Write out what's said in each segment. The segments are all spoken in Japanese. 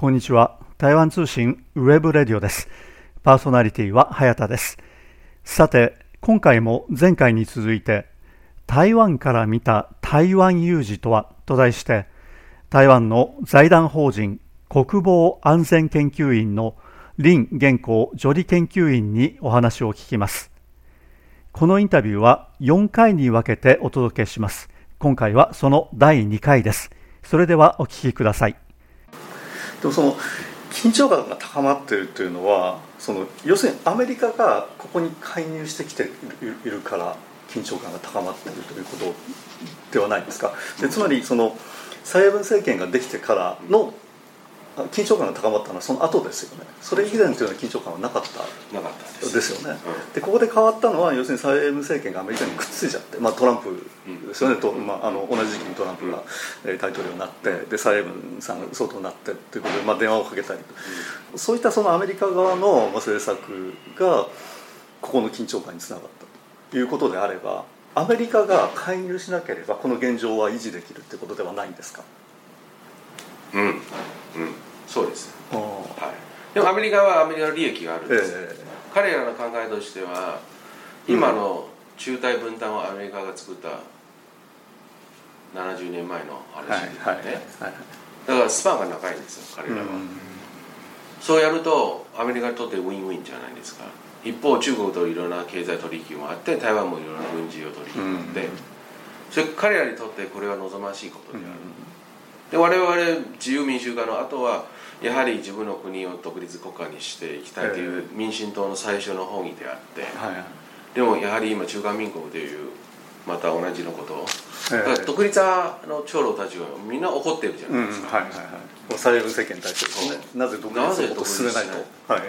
こんにちは。台湾通信 webradio です。パーソナリティは早田です。さて、今回も前回に続いて、台湾から見た台湾有事とは？と題して、台湾の財団法人国防安全研究院の林彦宏助理研究員にお話を聞きます。このインタビューは4回に分けてお届けします。今回はその第2回です。それではお聞きください。でもその緊張感が高まっているというのはその要するにアメリカがここに介入してきているから緊張感が高まっているということではないですか？でつまりその蔡英文政権ができてからの緊張感が高まったのはその後ですよね。それ以前というような緊張感はなかった。なかったです。よね、うん。でここで変わったのは要するに蔡英文政権がアメリカにくっついちゃって、まあ、トランプですよね、とまあ、あの同じ時期にトランプがえー大統領になってで蔡英文さんが総統になってということで、まあ、電話をかけたりと、そういったそのアメリカ側のまあ政策がここの緊張感につながったということであればアメリカが介入しなければこの現状は維持できるということではないんですか、うん、うん、そうです、はい、でもアメリカはアメリカの利益があるんえです、え彼らの考えとしては今の中台分担をアメリカが作った70年前の話はいですね、はいはいだからスパンが長いんですよ彼らは、そうやるとアメリカにとってウィンウィンじゃないですか。一方中国といろんな経済取引もあって台湾もいろんな軍事を取引もあって、うん。それ彼らにとってこれは望ましいことである、で我々自由民主化の後はやはり自分の国を独立国家にしていきたいという民進党の最初の本意であって、はいはい。でもやはり今中華民国というまた同じのことを、ええ。だから独立派の長老たちがみんな怒ってるじゃうんないですか、はいはいはい。蔡英文政権に対してですね。なぜ独立のことを進めないと。はい。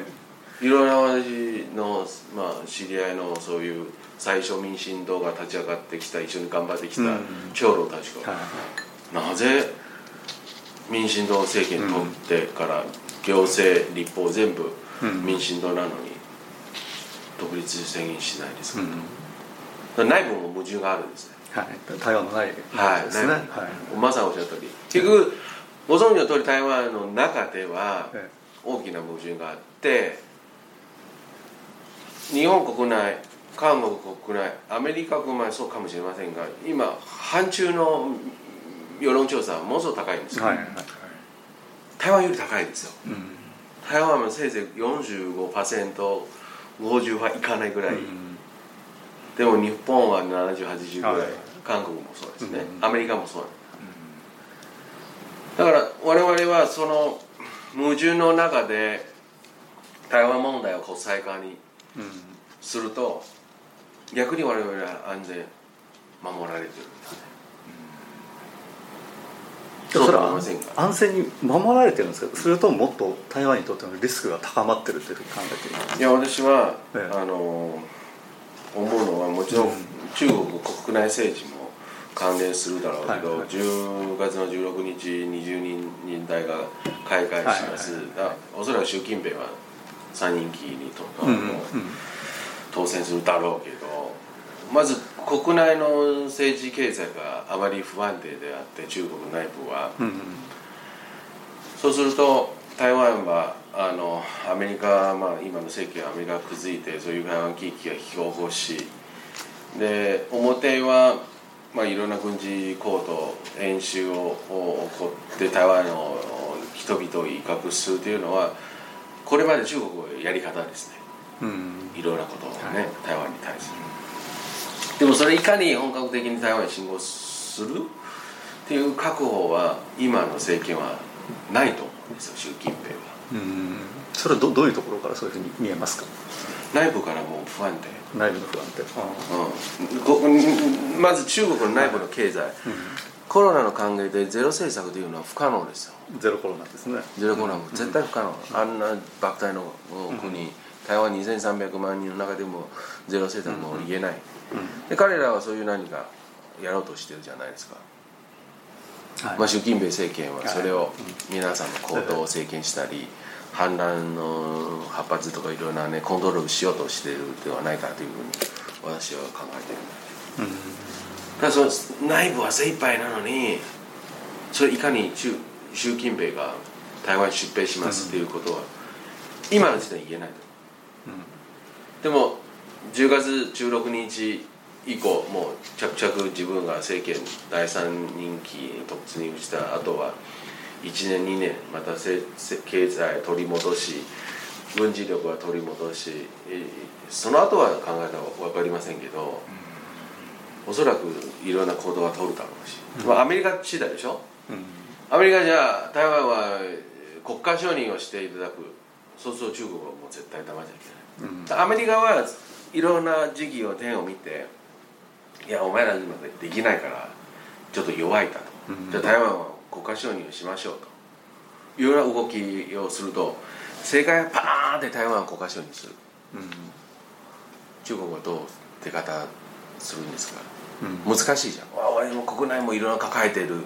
いろいろな私の、まあ、知り合いのそういう最初民進党が立ち上がってきた一緒に頑張ってきたうん長老たちが、はい。なぜ民進党政権取ってから行政立法全部うん。民進党なのに独立宣言しないですか、ら内部も矛盾があるんですね。はい。台湾のないはいですね。内はい。部まさにおっしゃった通り結局ご存知の通り台湾の中ではえ。大きな矛盾があって日本国内韓国国内アメリカ国内そうかもしれませんが今反中の世論調査はものすごく高いんですよ、えはい。はい台湾より高いですよ。うん。台湾はせいぜい 45%50 はいかないぐらい、でも日本は7080ぐらい、はい。韓国もそうですね、うん。アメリカもそう。だから我々はその矛盾の中で台湾問題を国際化にうん。すると逆に我々は安全守られてるんだね、それは安全に守られてるんですけどそれとももっと台湾にとってのリスクが高まってるというふうに考えていますいや私は、ええ。あの思うのはもちろんうん。中国国内政治も関連するだろうけど、はいはい。10月の16日20人人代が開会します、はいだおそらく習近平は3人期にと、うんうん当選するだろうけどまず国内の政治経済があまり不安定であって中国内部は。うんうんそうすると台湾はあのアメリカ、まあ、今の政権はアメリカが築いてそういう台湾危機が引き起こしで表は、まあ、いろんな軍事行動演習をを起こって台湾の人々を威嚇するというのはこれまで中国のやり方ですね。うん。いろんなことをね、はい。台湾に対するでもそれいかに本格的に台湾に侵攻する？っていう覚悟は今の政権はないと思うんですよ習近平は。うん。それはどどういうところからそういうふうに見えますか？内部からもう不安定。内部の不安定。うん。ごうんまず中国の内部の経済、コロナの関係でゼロ政策というのは不可能ですよ。ゼロコロナですね。ゼロコロナも絶対不可能、あんな莫大の国、台湾2300万人の中でもゼロ政策も言えない、で彼らはそういう何かやろうとしてるじゃないですか、はい。まあ、習近平政権はそれを皆さんの行動を制限したり 反乱の発発とかいろんなねコントロールしようとしているではないかというふうに私は考えているだからその内部は精一杯なのにそれいかに習習近平が台湾出兵しますっていうことは、今の時点で言えないと、でも10月16日以降もう着々自分が政権第3任期に突入した後は1年2年また経済取り戻し軍事力は取り戻しえその後は考えたら分かりませんけど、おそらくいろんな行動は取るだろうし、まあ、アメリカ次第でしょ？うん。アメリカじゃあ台湾は国家承認をしていただく。そうすると中国はもう絶対騙しちゃいけない、アメリカはいろんな時期を点を見ていやお前ら今できないからちょっと弱いだと、うん。じゃあ台湾は国家承認をしましょうと。いうような動きをすると正解はパーンって台湾は国家承認する。中国はどう出方するんですかうん。難しいじゃん。わ俺も国内もいろいろ抱えてる。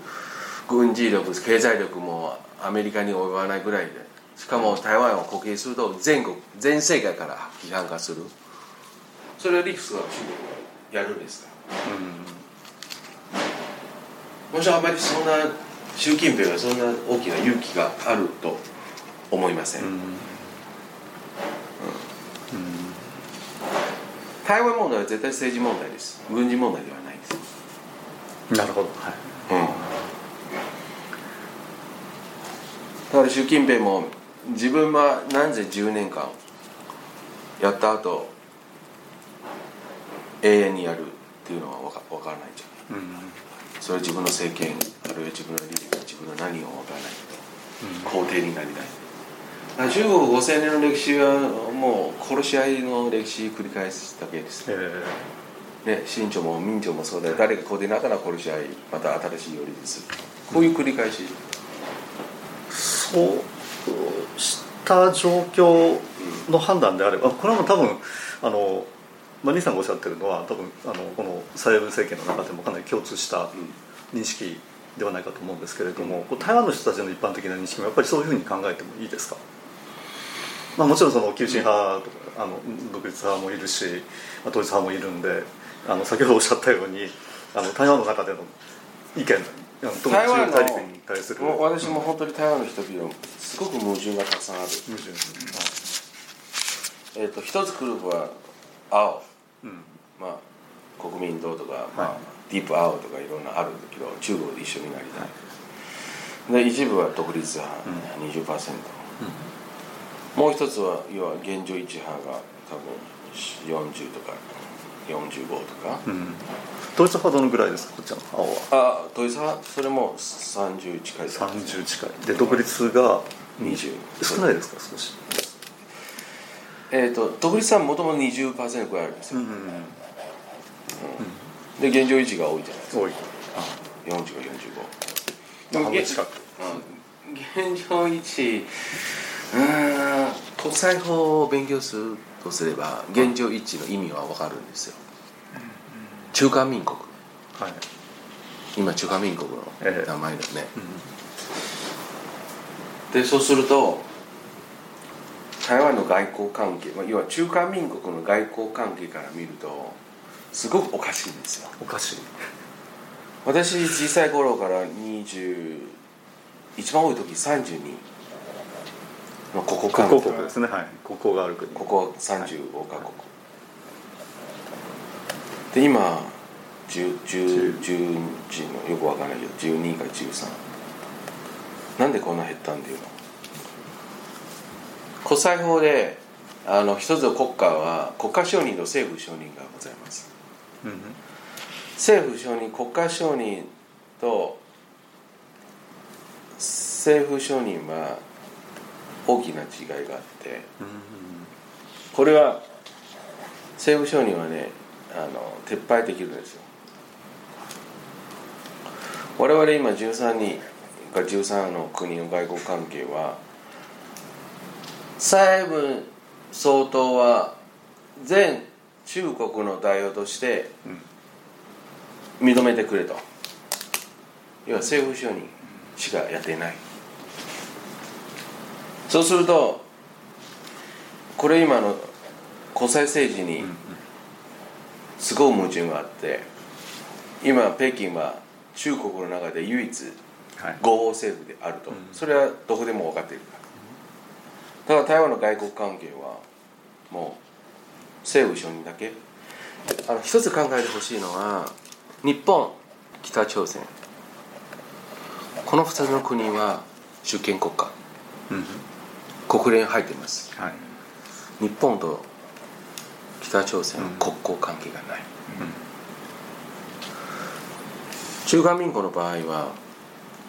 軍事力経済力もアメリカに及ばないぐらいでしかも台湾を国営すると全国全世界から批判化する。それはリクスは中国はやるんですか？もちろんあまりそんな習近平がそんな大きな勇気があると思いません、台湾問題は絶対政治問題です。軍事問題ではないです。なるほど。はい。だから習近平も自分はなぜ10年間やった後永遠にやるっていうのは分か分からないじゃん。うん。それは自分の政権あるいは自分の利益自分の何を分からないけど皇帝になりたい。中国5000年の歴史はもう殺し合いの歴史繰り返すだけです。えね、清朝も明朝もそうで誰が皇帝になったら殺し合いまた新しいよりです。こういう繰り返し、ーそうした状況の判断であればこれはもう多分あのまあ、兄さんがおっしゃってるのは多分あのこの蔡英文政権の中でもかなり共通した認識ではないかと思うんですけれども、こう台湾の人たちの一般的な認識もやっぱりそういうふうに考えてもいいですか、まあ、もちろんその急進派とかあの独立派もいるし、まあ、統一派もいるんであの先ほどおっしゃったようにあの台湾の中での意見台湾のもう私も本当に台湾の人々すごく矛盾がたくさんある、矛盾えー、と一つグループは青。うん。まあ国民党とか、まあはいディープ青とかいろんなあるんだけど中国で一緒になりたい、で一部は独立派、20%、もう一つは要は現状維持派が多分40とか45とか、うん統一派どのぐらいですかこっちの青は？あ統一派それも30近いです。30近い。で独立が20少ないですか少し？えー、と独立はもともと20%ぐらいあるんですよ、うんで現状維持が多いじゃないですか。多い。40か45半分近く。うん。現状維持うーん国際法を勉強するとすれば現状維持の意味は分かるんですよ中華民国。はい。今中華民国のええ。名前だよね、でそうすると台湾の外交関係、まあ、要は中華民国の外交関係から見るとすごくおかしいんですよ。おかしい。私小さい頃から20一番多い時32のここ関国係交国ですね。はい。国交がある国。ここ35カ国、で今10 10 10のよくわからないけど12か13なんでこんな減ったんだよ。国際法であの一つの国家は国家承認と政府承認がございます。うん政府承認国家承認と政府承認は大きな違いがあってこれは政府承認はねあの撤廃できるんですよ。我々今13人か13の国の外交関係は蔡英文総統は全中国の代表として認めてくれと。要は政府承認しかやっていない。そうするとこれ今の国際政治にすごい矛盾があって今北京は中国の中で唯一はい。合法政府であると、うん。それはどこでも分かっているから。だ台湾の外国関係はもう政府承認だけ。あの一つ考えてほしいのは日本北朝鮮。この2つの国は主権国家。うん。国連入ってます。はい。日本と北朝鮮はうん。国交関係がない、中華民国の場合は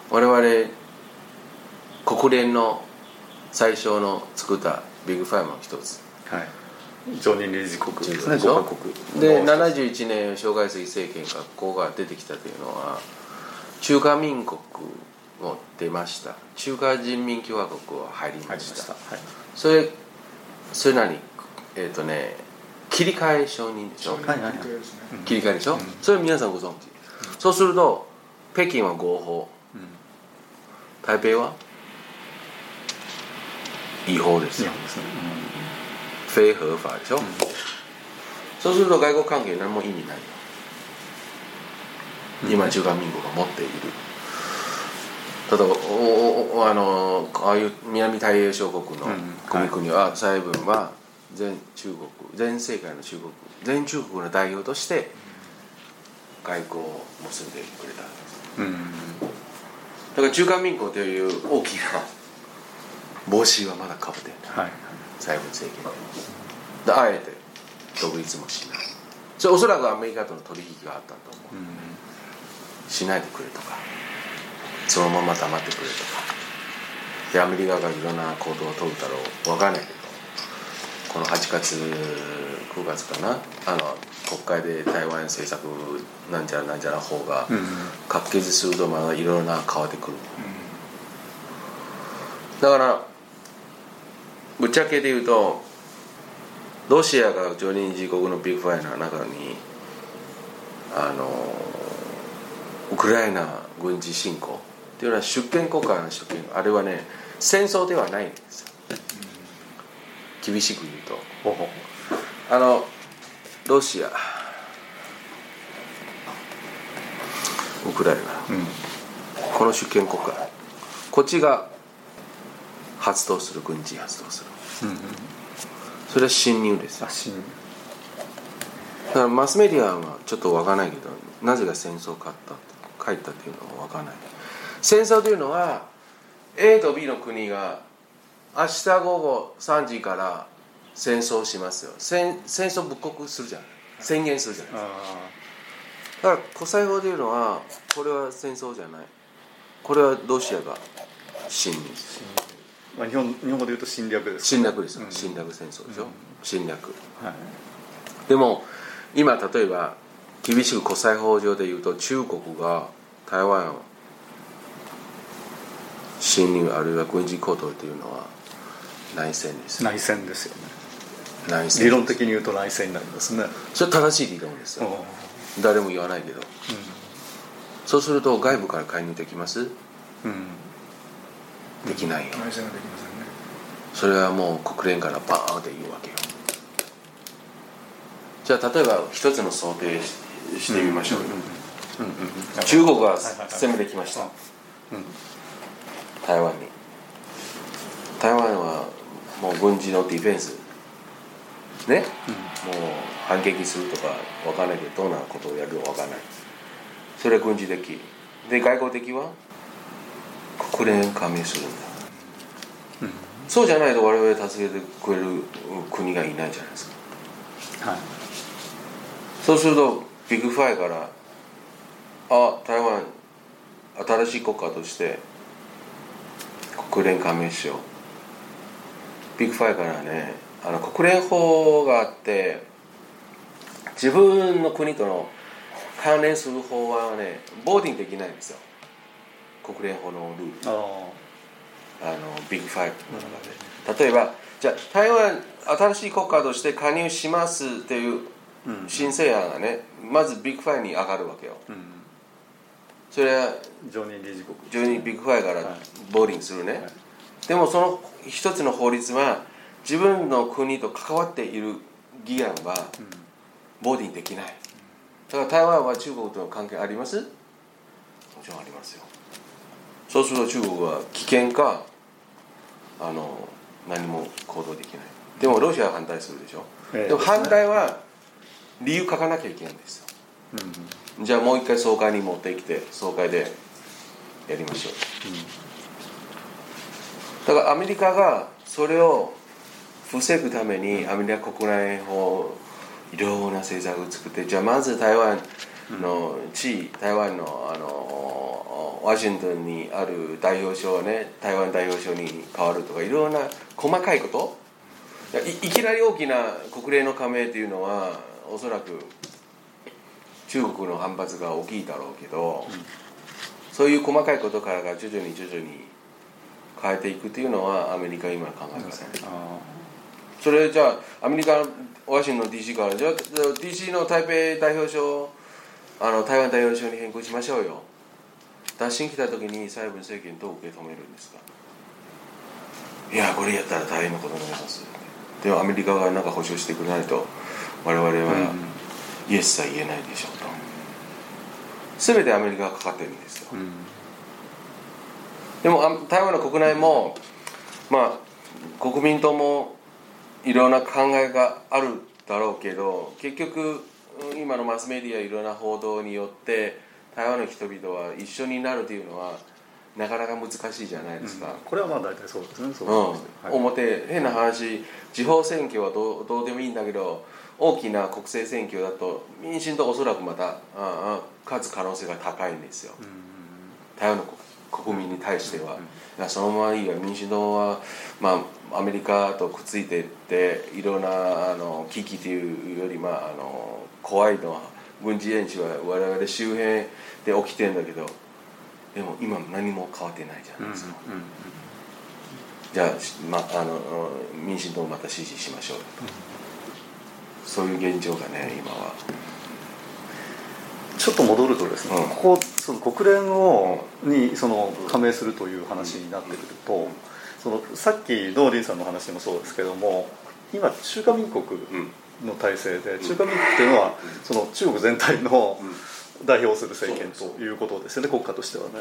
我々国連の最初の作ったビッグファイブの一つ。はい。常任理事国ですねでしょ5カ国での71年蒋介石政権がここが出てきたというのは中華民国も出ました。中華人民共和国は入りまましした。たはい。それそれ何えっ、とね切り替え承認でしょ、はいはいはい。切り替えでしょ、それ皆さんご存知、そうすると北京は合法。うん。台北は？違法ですよ。ね非合法でしょ、そうすると外国関係何も意味ないよ、今中華民国が持っている。ただおおおあのああいう南太平洋諸国のうん。国々は蔡英文は全中国全世界の中国全中国の代表として外交を結んでくれたうんうんだから中華民国という大きな帽子はまだかぶってない。はい。蔡英文政権で。あえて独立もしない。それおそらくアメリカとの取引があったと思う。うん。しないでくれとか。そのまま黙ってくれとか。でアメリカがいろんな行動を取るだろう。わからないけどこの8月9月かな？あの国会で台湾政策なんちゃらなんちゃら法がうん可決するとまだいろいろな変わってくる。だからぶっちゃけで言うとロシアが常任理事国のビッグファイブの中にあのウクライナ軍事侵攻っていうのは主権国家の主権。あれはね戦争ではないんですよ厳しく言うと。ほうほう。あのロシア。ウクライナ。うん。この主権国家こっちが発動する軍事発動する。うんうん。それは侵入です。よあ新だからマスメディアはちょっと分からないけどなぜが戦争かった書いたっていうのは分からない。戦争というのは A と B の国が明日午後3時から戦争しますよ。戦戦争仏国するじゃない。宣言するじゃないあだから国際法というのはこれは戦争じゃない。これはロシアが侵入ですーまあ日本日本語で言うと侵略です侵略ですよ、うん。侵略戦争でしょ、うん。侵略。はい。でも今例えば厳しく国際法上で言うと中国が台湾を侵入あるいは軍事行動というのは内戦です内戦ですよね。内戦理論的に言うと内戦になりますね。それ正しい理論ですよ。う。誰も言わないけど。そうすると外部から介入できます？んうん。できないよ。内戦ができませんね。それはもう国連からバーンって言うわけよ。じゃあ例えば一つの想定ししてみましょうよ、うんうんうん。中国がは攻めてきました、うん。台湾に。台湾はもう軍事のディフェンス。ね、もう反撃するとかわかんないけどどんなことをやるかわかんない。それは軍事的。で外交的は？国連加盟するんだ、うん。そうじゃないと我々助けてくれる国がいないじゃないですか。はい。そうするとビッグファイからあ台湾新しい国家として国連加盟しようビッグファイからねあの国連法があって自分の国との関連する法案はね voting できないんですよ。国連法のルール。ああの Big Five の中で。例えばじゃあ台湾新しい国家として加入しますっていう申請案がねまずビッグファイに上がるわけよ。うん。それは常任理事国。非常にビッグファイからはい。 voting するね、はいでもその一つの法律は自分の国と関わっている議案は voting できない。だから台湾は中国との関係あります？もちろんありますよ。そうすると中国は棄権かあの何も行動できない。でもロシアは反対するでしょ、ええ。でも反対は理由書かなきゃいけないんですよ。じゃあもう一回総会に持ってきて総会でやりましょう、だからアメリカがそれを防ぐためにアメリカ国内法いろんな政策を作ってじゃあまず台湾の地位台湾のあのワシントンにある代表所をね台湾代表所に変わるとかいろんな細かいこと。いいきなり大きな国連の加盟っていうのはおそらく中国の反発が大きいだろうけど、そういう細かいことからが徐々に徐々に変えていくっていうのはアメリカは今考えません、あそれじゃあアメリカワシントン DC からじゃあ DC の台北代表所あの台湾代表所に変更しましょうよ。打診来た時に蔡英文政権どう受け止めるんですか？いやこれやったら大変なことになりますでもアメリカがなんか保証してくれないと我々はイエスさえ言えないでしょうと。全てアメリカがかかってるんですよ、うんでもあ台湾の国内も、まあ国民党もいろんな考えがあるだろうけど結局うん今のマスメディアいろんな報道によって台湾の人々は一緒になるというのはなかなか難しいじゃないですか、これはまあ大体そうですね。そううんですね。はい。表変な話地方選挙はどうどうでもいいんだけど大きな国政選挙だと民進党おそらくまたああ勝つ可能性が高いんですよ、台湾の国国民に対しては、いやそのままいいわ民進党は、まあ、アメリカとくっついていっていろんなあの危機というより、まあ、あの怖いのは軍事演習は我々周辺で起きてるんだけどでも今何も変わってないじゃないですか、じゃあ、しまあ、あの民進党をまた支持しましょう。よと、そういう現状がね今はちょっと戻るとですね、うん。ここその国連をにその加盟するという話になってくると、そのさっきノーリンさんの話もそうですけども今中華民国うん。の体制で中華民国っていうのはその中国全体の代表する政権ということですよね国家としてはね。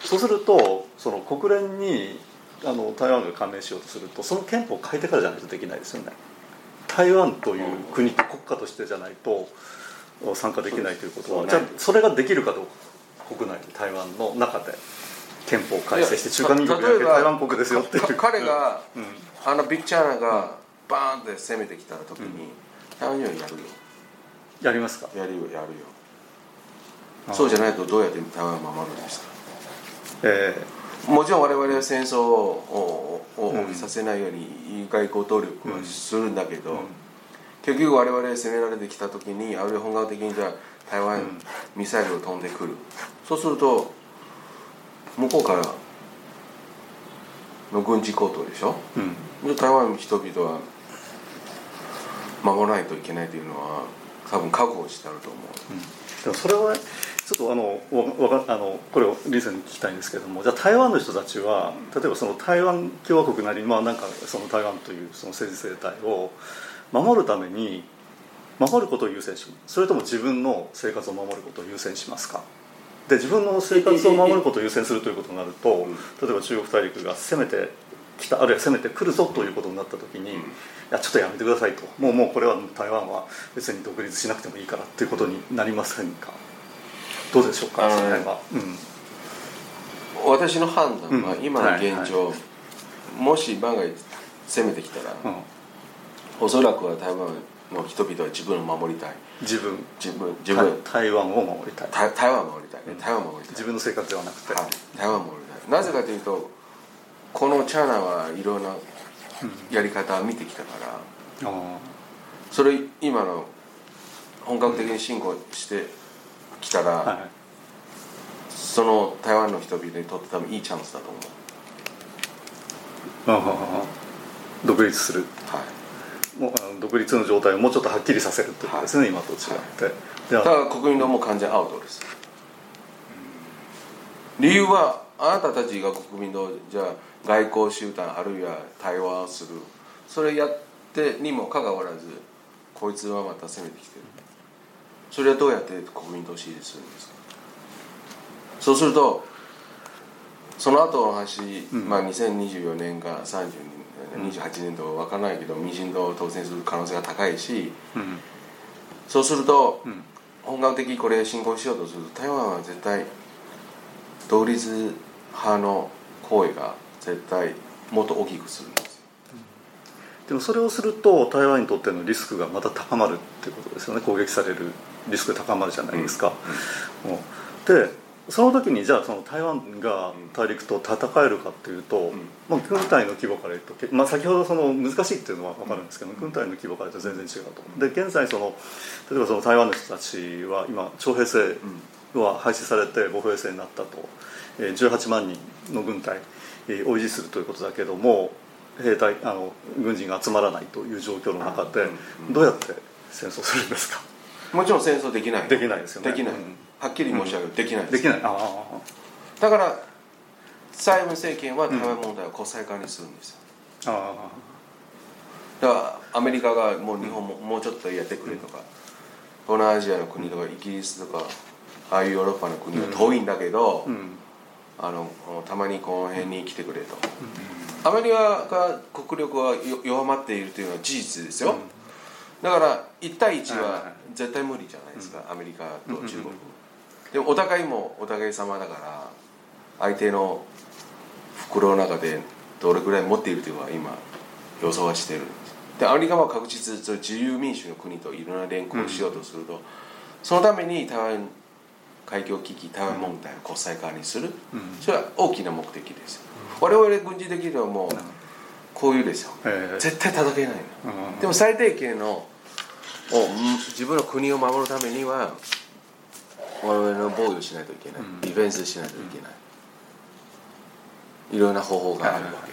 そうするとその国連にあの台湾が加盟しようとするとその憲法を変えてからじゃないとできないですよね。台湾という国と国家としてじゃないと参加できないということは、ね。じゃあそれができるかどうか国内で台湾の中で憲法を改正して中華民国じゃなくて台湾国ですよって。いうか彼が、うん。あのビッグチャーナがバーンって攻めてきた時に、台湾にはやるよ。やりますか？やるよやるよ。そうじゃないとどうやって台湾を守るんですか？えもちろん我々は戦争をををうん。起きさせないように外交努力はするんだけど、うん結局我々攻められてきた時にあるいは本格的にじゃあ台湾うん。ミサイルを飛んでくる、そうすると向こうからの軍事行動でしょ？ーうん。で台湾の人々は守らないといけないというのは多分覚悟してあると思う。でもそれはちょっとあのわわかあのこれをリーさんに聞きたいんですけどもじゃあ台湾の人たちは例えばその台湾共和国なり、まあ、なんかその台湾というその政治生態を守るために守ることを優先しそれとも自分の生活を守ることを優先しますか？で自分の生活を守ることを優先するということになるとうん。例えば中国大陸が攻めてきたあるいは攻めてくるぞということになった時に、いやちょっとやめてくださいと。もうもうこれは台湾は別に独立しなくてもいいからということになりませんか？どうでしょうか、その辺は、私の判断はうん。今の現状、もし万が一攻めてきたら、うんうんおそらくは台湾の人々は自分を守りたい。自分。自分自分、台台湾を守りたい。台台湾を守りたいね。台湾を守りたい。自分の生活ではなくて、はい、台湾を守りたい。なぜかというとこのチャーナはいろんなやり方を見てきたからあそれ今の本格的に侵攻してきたら、あはい。その台湾の人々にとって多分いいチャンスだと思う。独立する。はい独立の状態をもうちょっとはっきりさせるということですね、今と違って、でだかはら国民党も完全アウトです。理由はあなたたちが国民党じゃあ外交集団あるいは対話をする。それやってにもかかわらずこいつはまた攻めてきてる。それはどうやって国民党を支持するんですか？そうするとその後の話、うん。まあ、2024年か30年28年と分からないけど民進党を当選する可能性が高いしうん。そうするとうん。本格的にこれ進行しようとすると台湾は絶対同立派の声が絶対もっと大きくするんですでもそれをすると台湾にとってのリスクがまた高まるっていうことですよね。攻撃されるリスクが高まるじゃないですか、うん。でその時にじゃあその台湾が大陸と戦えるかっていうと、ん。まあ、軍隊の規模から言うと、けまあ、先ほどその難しいっていうのは分かるんですけど、軍隊の規模から言うと全然違うとで現在その例えばその台湾の人たちは今徴兵制は廃止されて歩兵制になったと、えー18万人の軍隊えーを維持するということだけども兵隊あの軍人が集まらないという状況の中でうん。どうやって戦争するんですか？もちろん戦争できない。できないですよね。できない、うんはっきり申し上げる、できないです。できない。だから蔡英文政権は台湾問題を国際化にするんですよ、あだからアメリカがもう日本ももうちょっとやってくれとか、東南アジアの国とかイギリスとかああいうヨーロッパの国は遠いんだけど、あうん。あのたまにこの辺に来てくれと、アメリカが国力はよ弱まっているというのは事実ですよ、だから1対1はいはいはは絶対無理じゃないですか、アメリカと中国、でもお互いもお互い様だから相手の袋の中でどれくらい持っているというのは今予想はしてる。んでアメリカは確実そういう自由民主の国といろんな連行をしようとすると、そのために台湾海峡危機台湾問題を国際化にする、うん。それは大きな目的です我々軍事的にはもうこういうですよ。えー絶対戦えないでも最低限のをうん自分の国を守るためには我々の防御しないといけない、うん。ディフェンスしないといけない、いろんな方法があるわけ、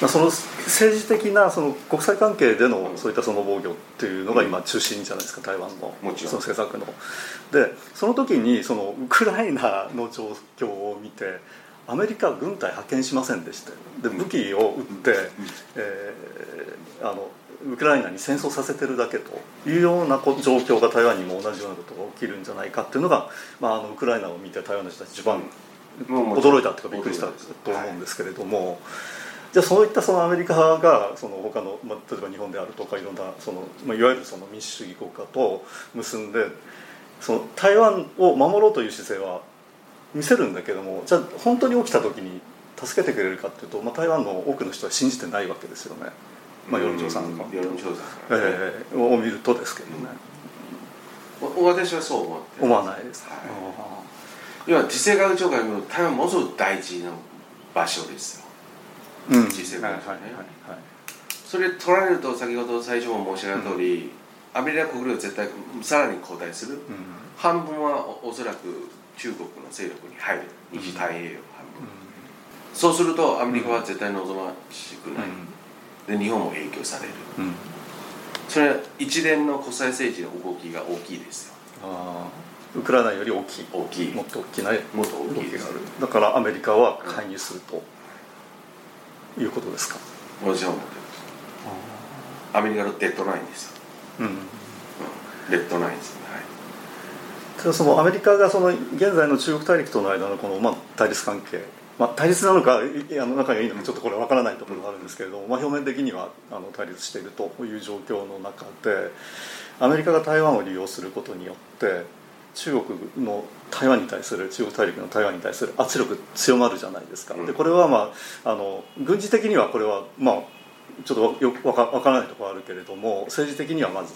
まあ、その政治的なその国際関係でのそういったその防御っていうのが今中心じゃないですか台湾の。その政策の。でその時にそのウクライナの状況を見てアメリカは軍隊派遣しませんでしたよ。で武器を撃って、えーあのウクライナに戦争させてるだけというような状況が台湾にも同じようなことが起きるんじゃないかっていうのが、まあ、あのウクライナを見て台湾の人たち一番驚いたというかびっくりしたと思うんですけれども、じゃあそういったそのアメリカがその他の、まあ、例えば日本であるとかいろんなその、まあ、いわゆるその民主主義国家と結んでその台湾を守ろうという姿勢は見せるんだけどもじゃあ本当に起きた時に助けてくれるかっていうと、まあ、台湾の多くの人は信じてないわけですよね、まあ、世論調査なん世論調査えーを見るとですけどね、お私はそう思って思わないです。か、要は地政学長官の台湾ものすごく大事な場所ですよ。うん。実際はいはいはいはい。それ取られると先ほど最初も申し上げた通り、アメリカ国力は絶対さらに後退する、うん。半分はおおそらく中国の勢力に入る。西太平洋半分、そうするとアメリカは絶対望ましくない、で日本も影響される。うん。うんそれは一連の国際政治の動きが大きいですよ。あーウクライナより大きい。大きい。もっと大きな。もっと大動ききいだからアメリカは介入するということですか、私は思ってます。アメリカのデッドラインですよ、うん、うん、デッドラインですね。そのアメリカがその現在の中国大陸との間のこのまあ対立関係、まあ、対立なのかいあの仲がいいのかちょっとこれわからないところがあるんですけれども、まあ、表面的にはあの対立しているという状況の中でアメリカが台湾を利用することによって中国の台湾に対する中国大陸の台湾に対する圧力強まるじゃないですか、うん。でこれは、まあ、あの軍事的にはこれは、まあ、ちょっとよくわかわからないところはあるけれども政治的にはまず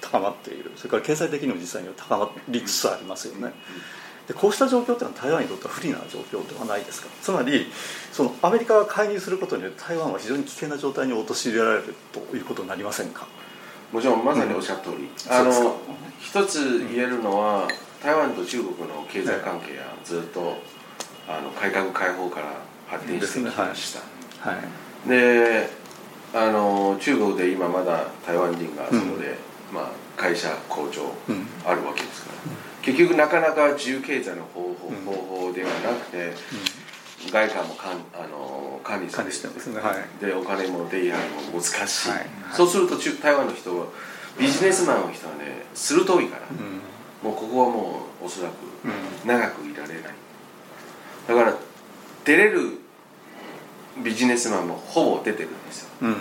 高まっている。それから経済的にも実際には高まりつつありますよね。でこうした状況というのは台湾にとっては不利な状況ではないですか。つまりそのアメリカが介入することによって台湾は非常に危険な状態に陥れられるということになりませんか？もちろんまさにおっしゃる通り、うですか。の一つ言えるのは台湾と中国の経済関係はずっとあの改革開放から発展してきました、はい。であの中国で今まだ台湾人がそこで、まあ、会社工場うん。あるわけですから、結局なかなか自由経済の方法,、うん。方法ではなくて外貨もかんあの管理してますね。はい。でお金も出入りも難しい、はい。はい。そうすると中台湾の人はビジネスマンの人はね鋭いから、うん。もうここはもうおそらく長くいられない。だから出れるビジネスマンもほぼ出てるんですよ。うん。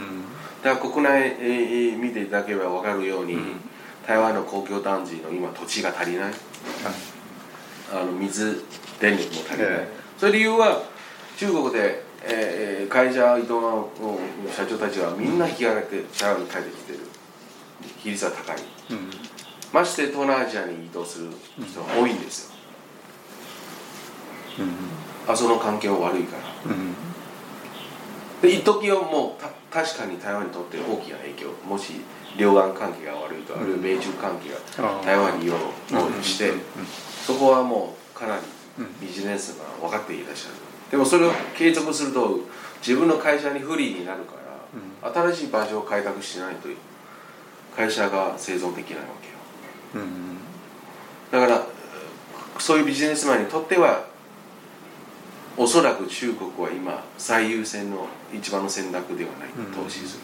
だから国内、えー見ていただければ分かるように、うん台湾の公共団地の今土地が足りない。あの水電力も足りない、えその理由は中国で、えー会社移動のうん社長たちはみんな引き上げて台湾に帰ってきてる。比率は高い。うん。まして東南アジアに移動する人が多いんですよ、あその環境悪いから。うん。で一時はもうた確かに台湾にとって大きな影響。もし両岸関係が悪いとあるいは米中関係が台湾に寄ろうとしてそこはもうかなりビジネスが分かっていらっしゃる。でもそれを継続すると自分の会社に不利になるから新しい場所を開拓しないと会社が生存できないわけよ。うんだからそういうビジネスマンにとってはおそらく中国は今最優先の一番の選択ではない投資する、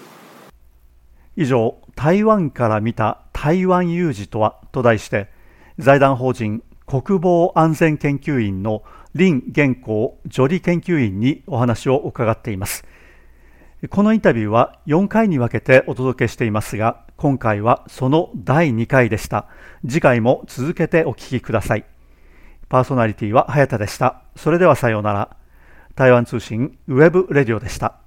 以上、台湾から見た台湾有事とはと題して、財団法人国防安全研究院の林玄光助理研究員にお話を伺っています。このインタビューは4回に分けてお届けしていますが、今回はその第2回でした。次回も続けてお聞きください。パーソナリティは早田でした。それではさようなら。台湾通信 web radio でした。